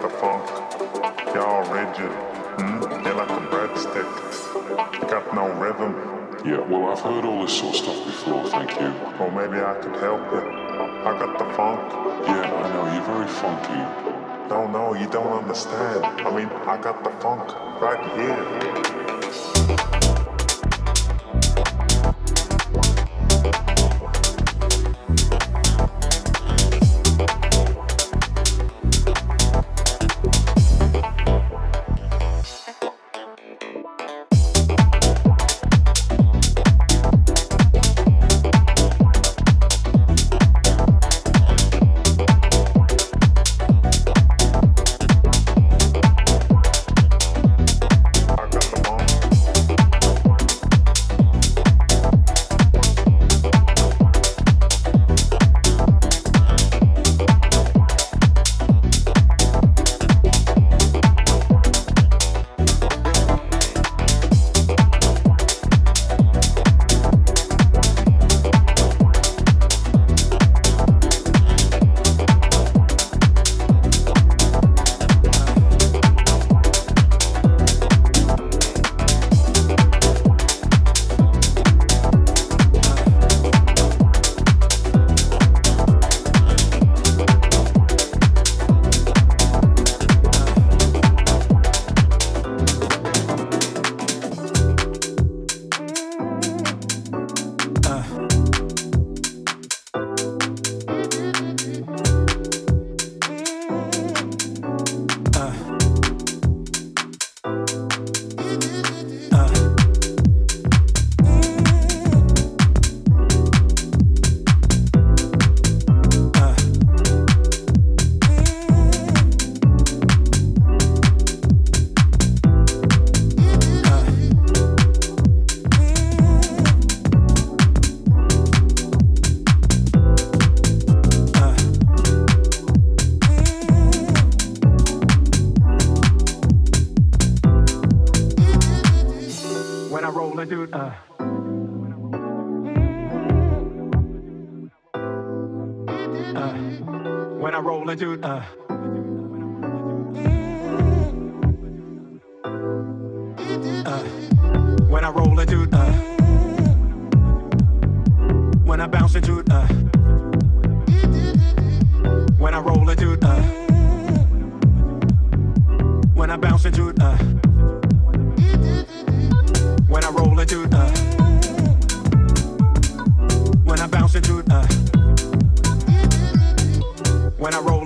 like the funk. Y'all rigid. Mm? They're like a breadstick. You got no rhythm. Yeah, well, I've heard all this sort of stuff before, thank you. Well, maybe I could help you. I got the funk. Yeah, I know, you're very funky. No, no, you don't understand. I mean, I got the funk right here.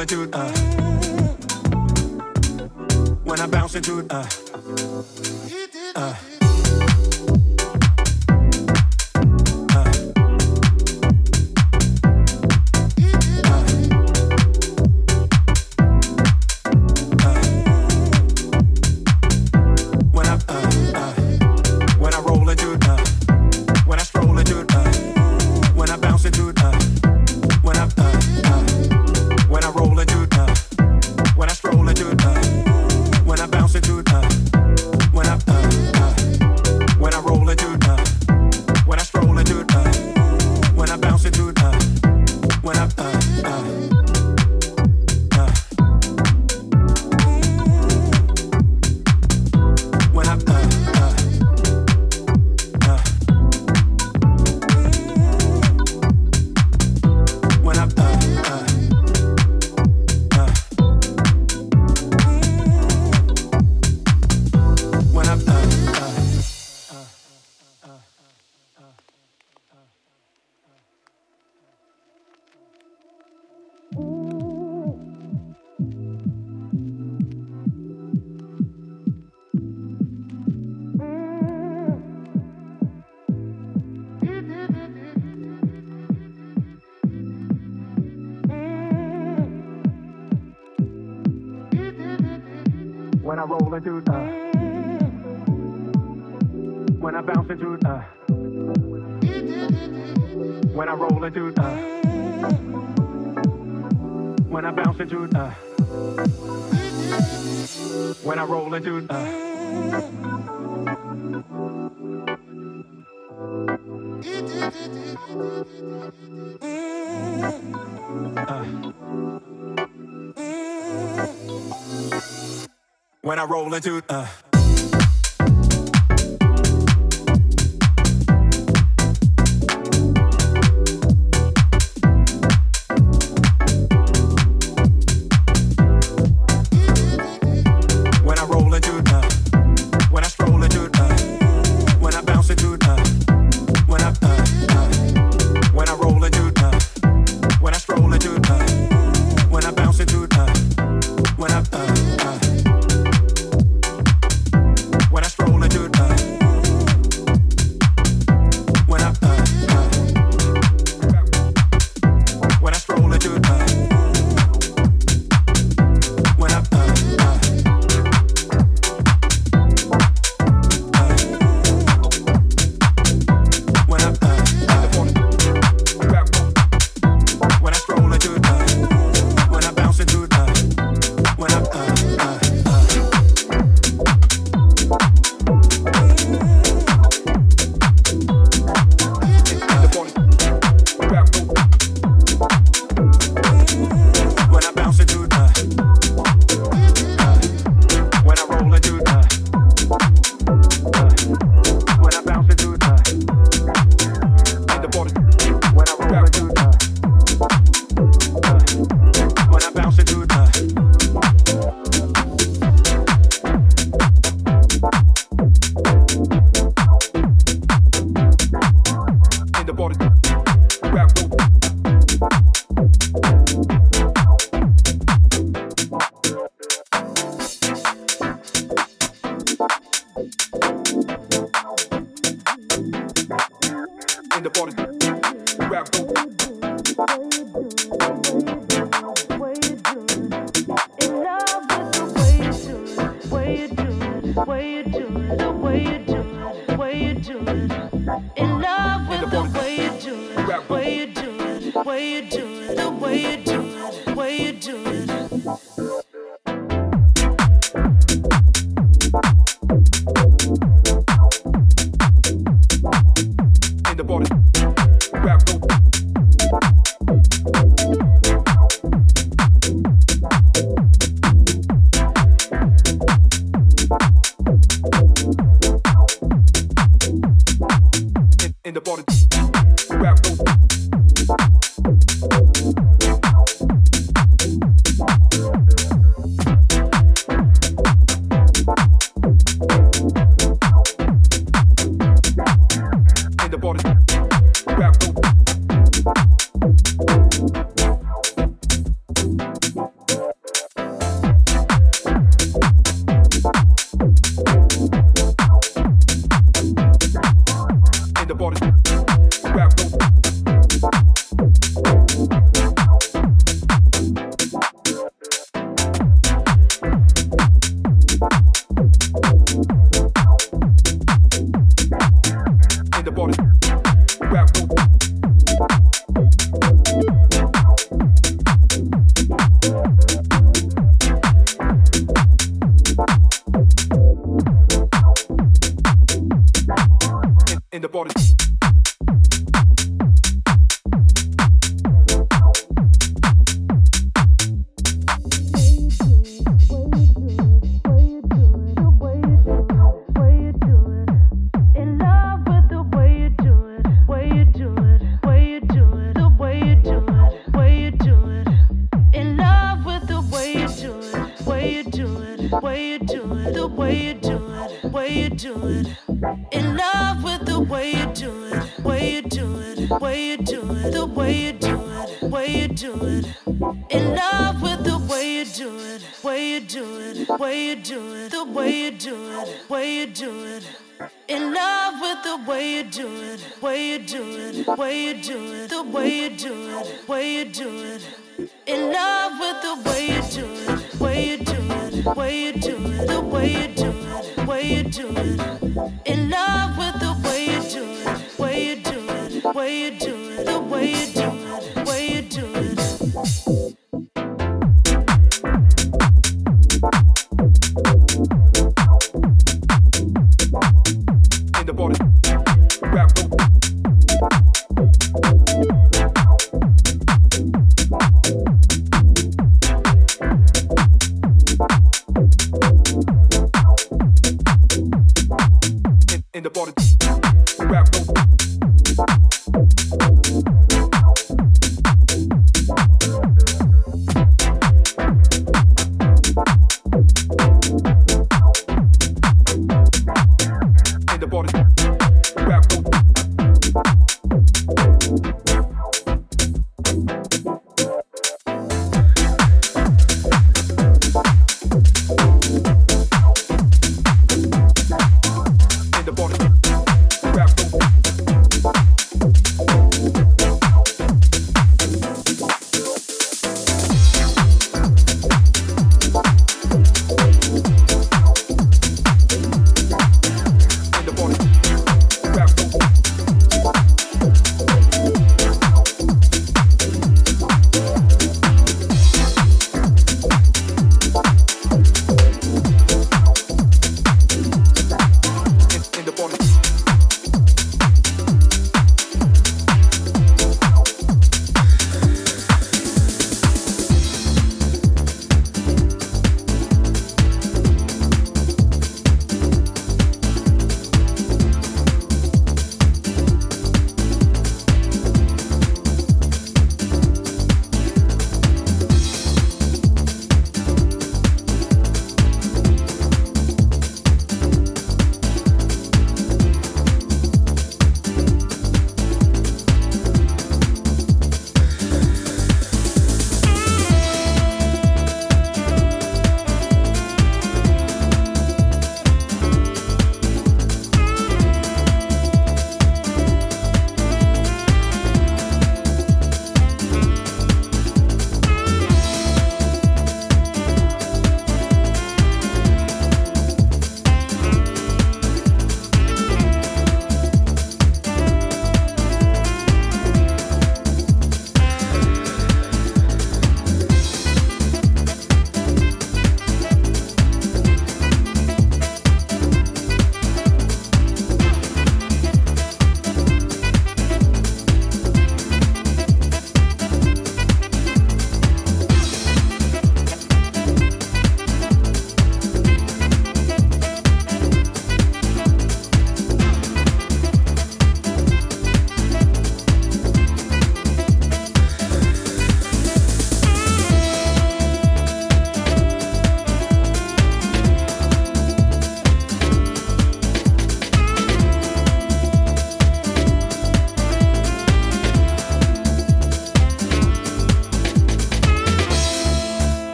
Uh. When I bounce uh. into uh. it, uh. Uh. Into uh do it, the way you do it, The way you do it.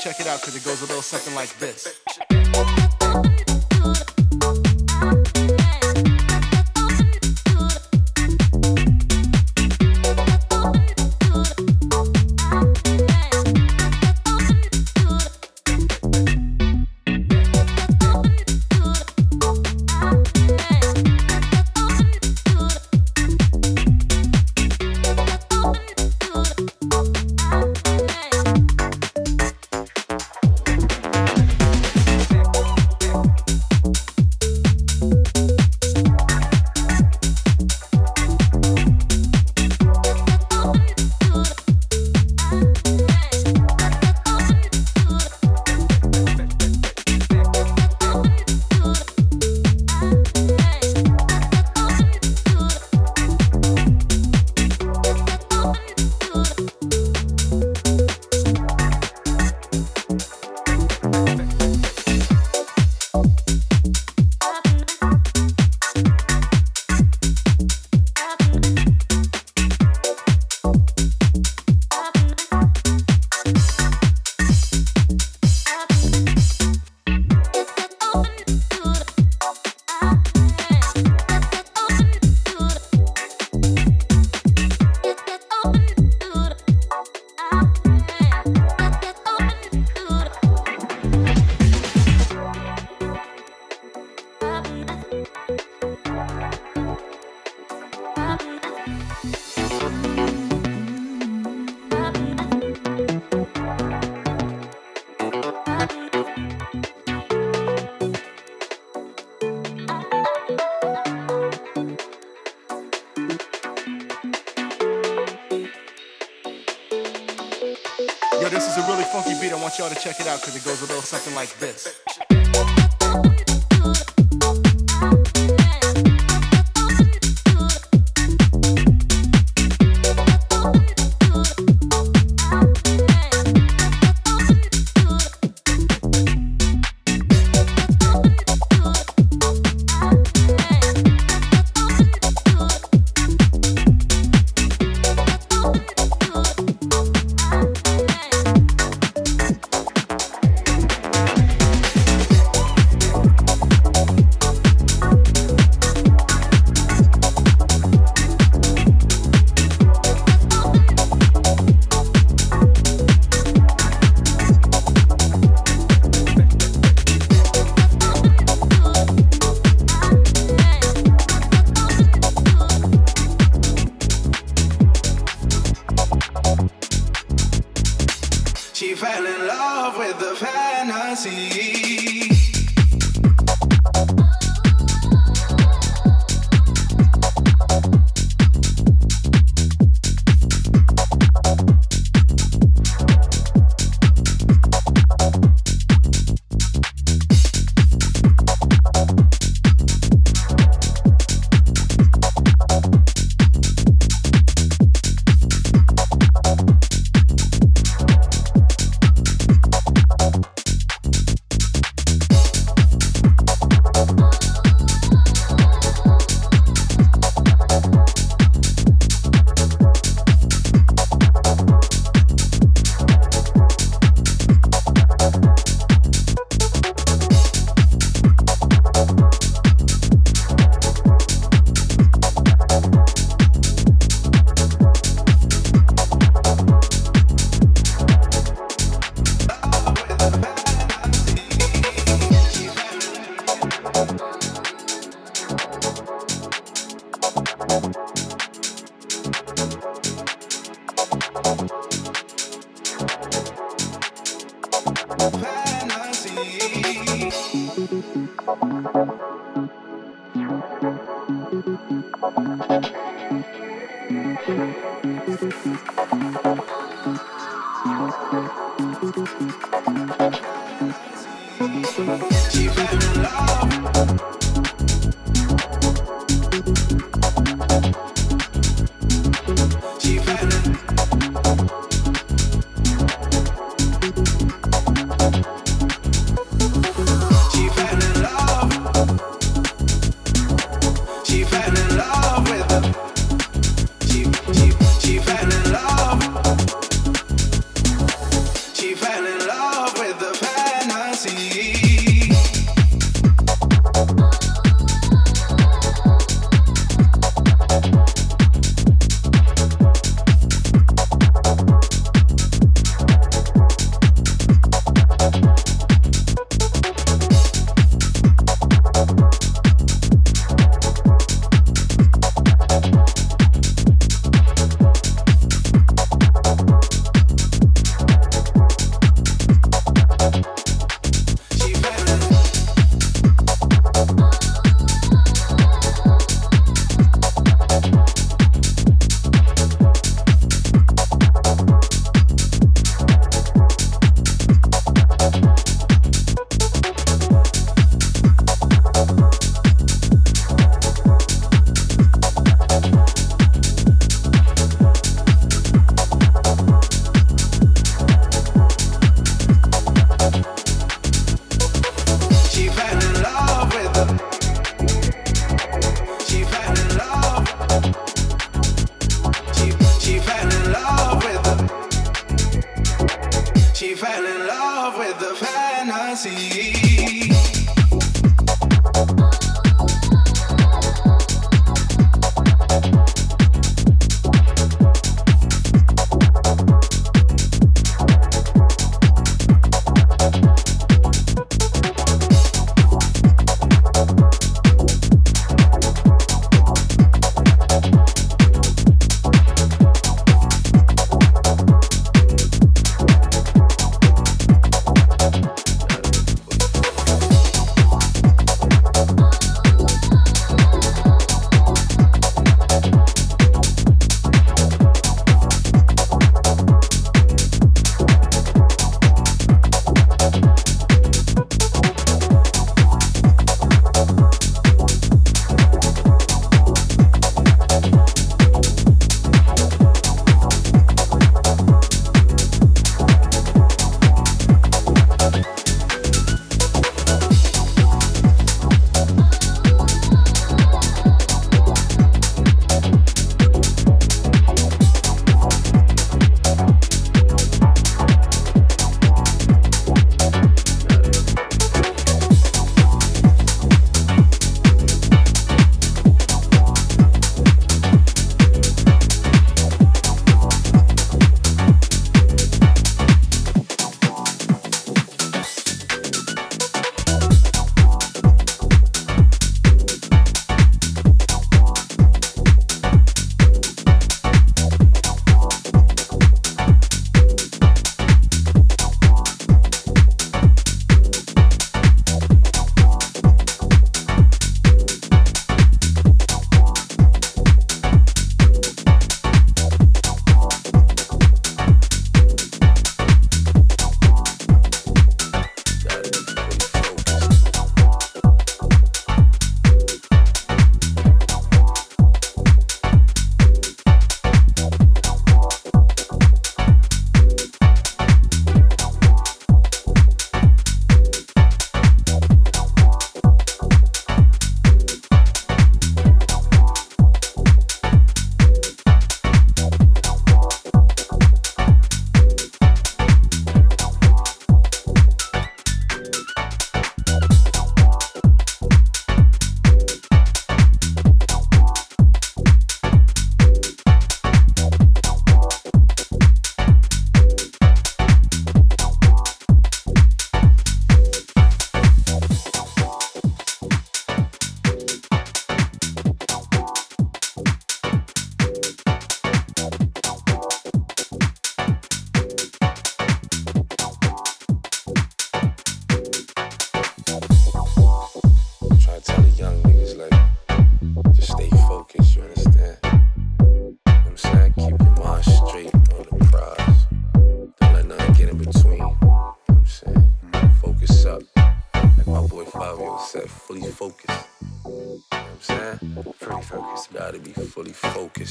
Check it out because it goes a little something like this. Check it out because it goes a little something like this.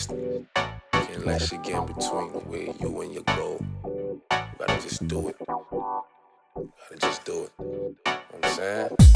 Can't let shit get in between where you and your goal. Gotta just do it. Gotta just do it. You know what I'm saying?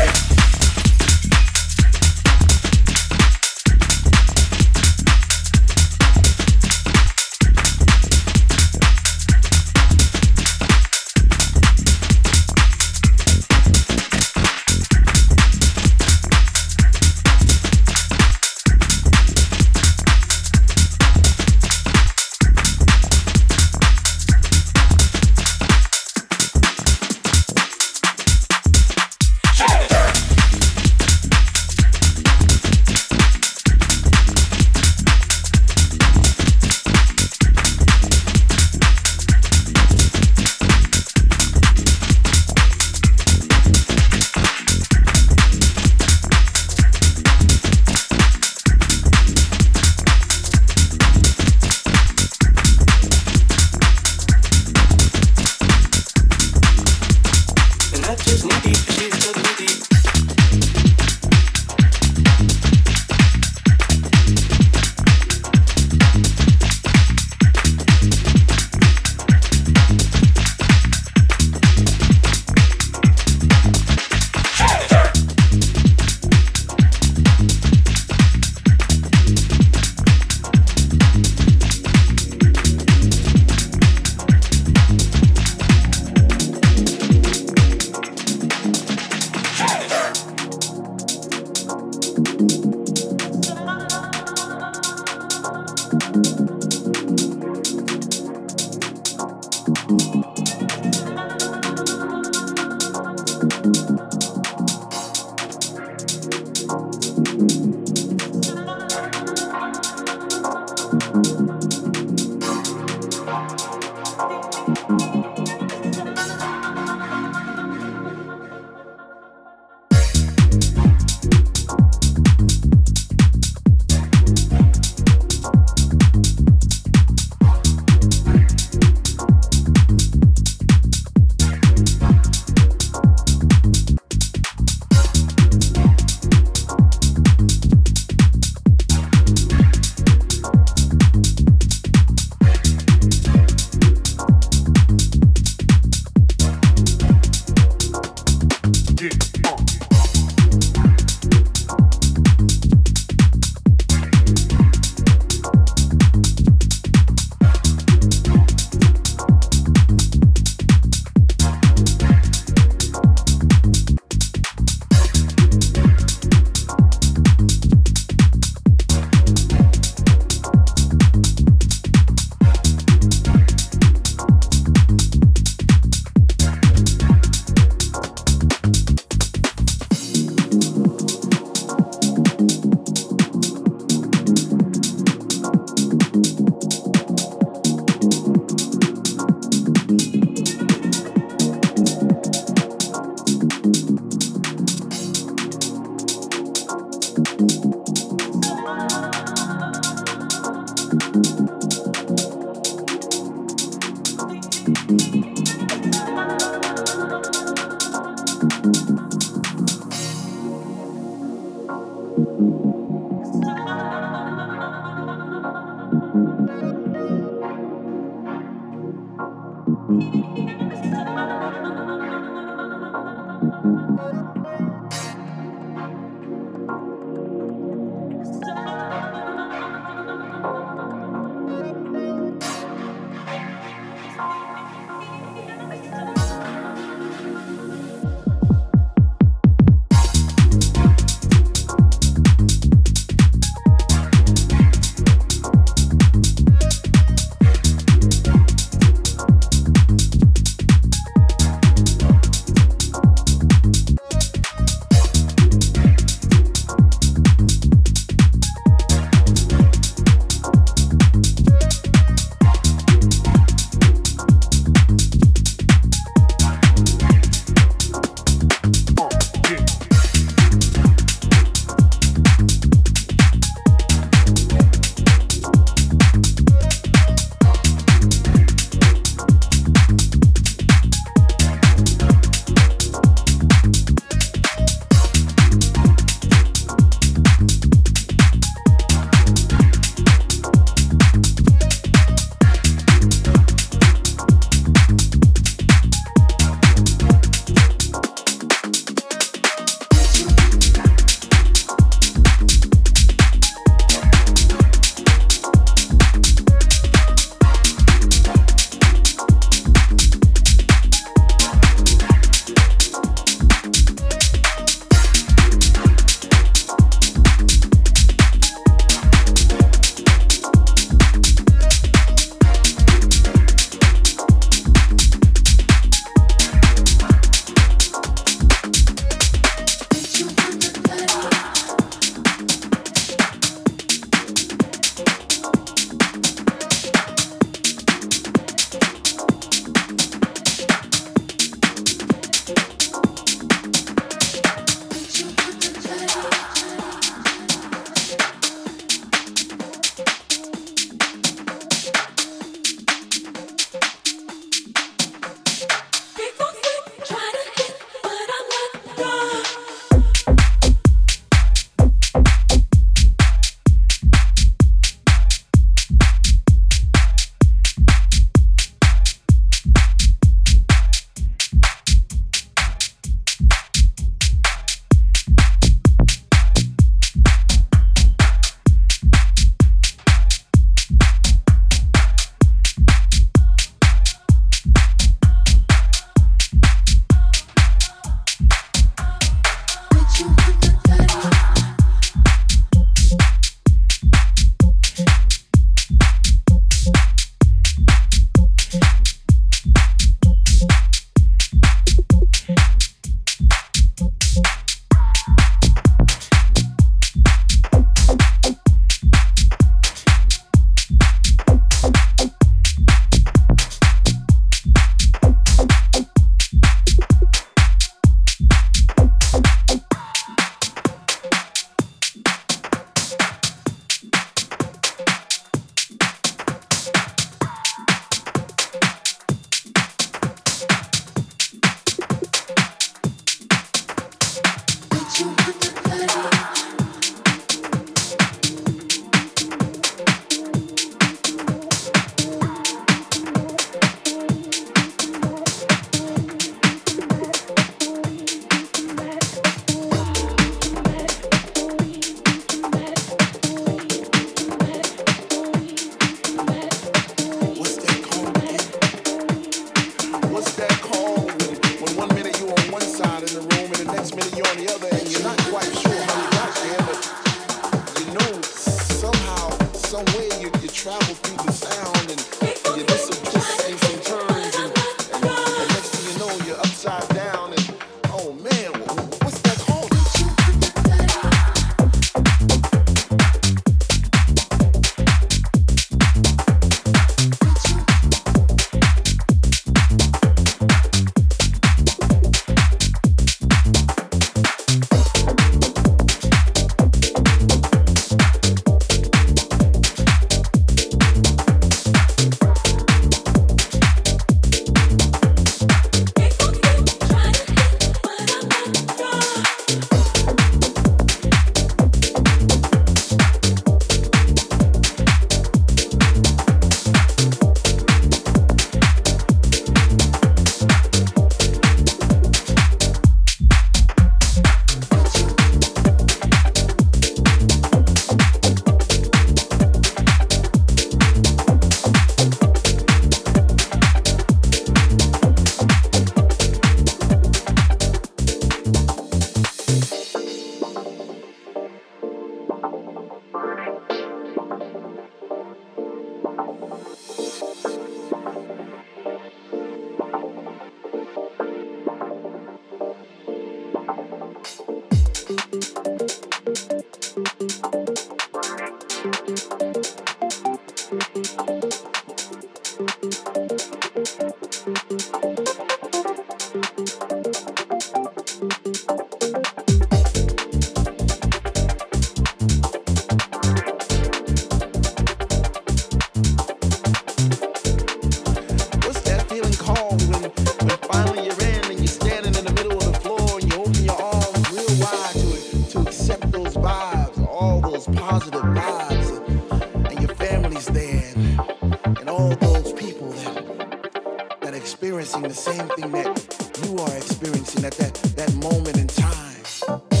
something that you are experiencing at that, that moment in time.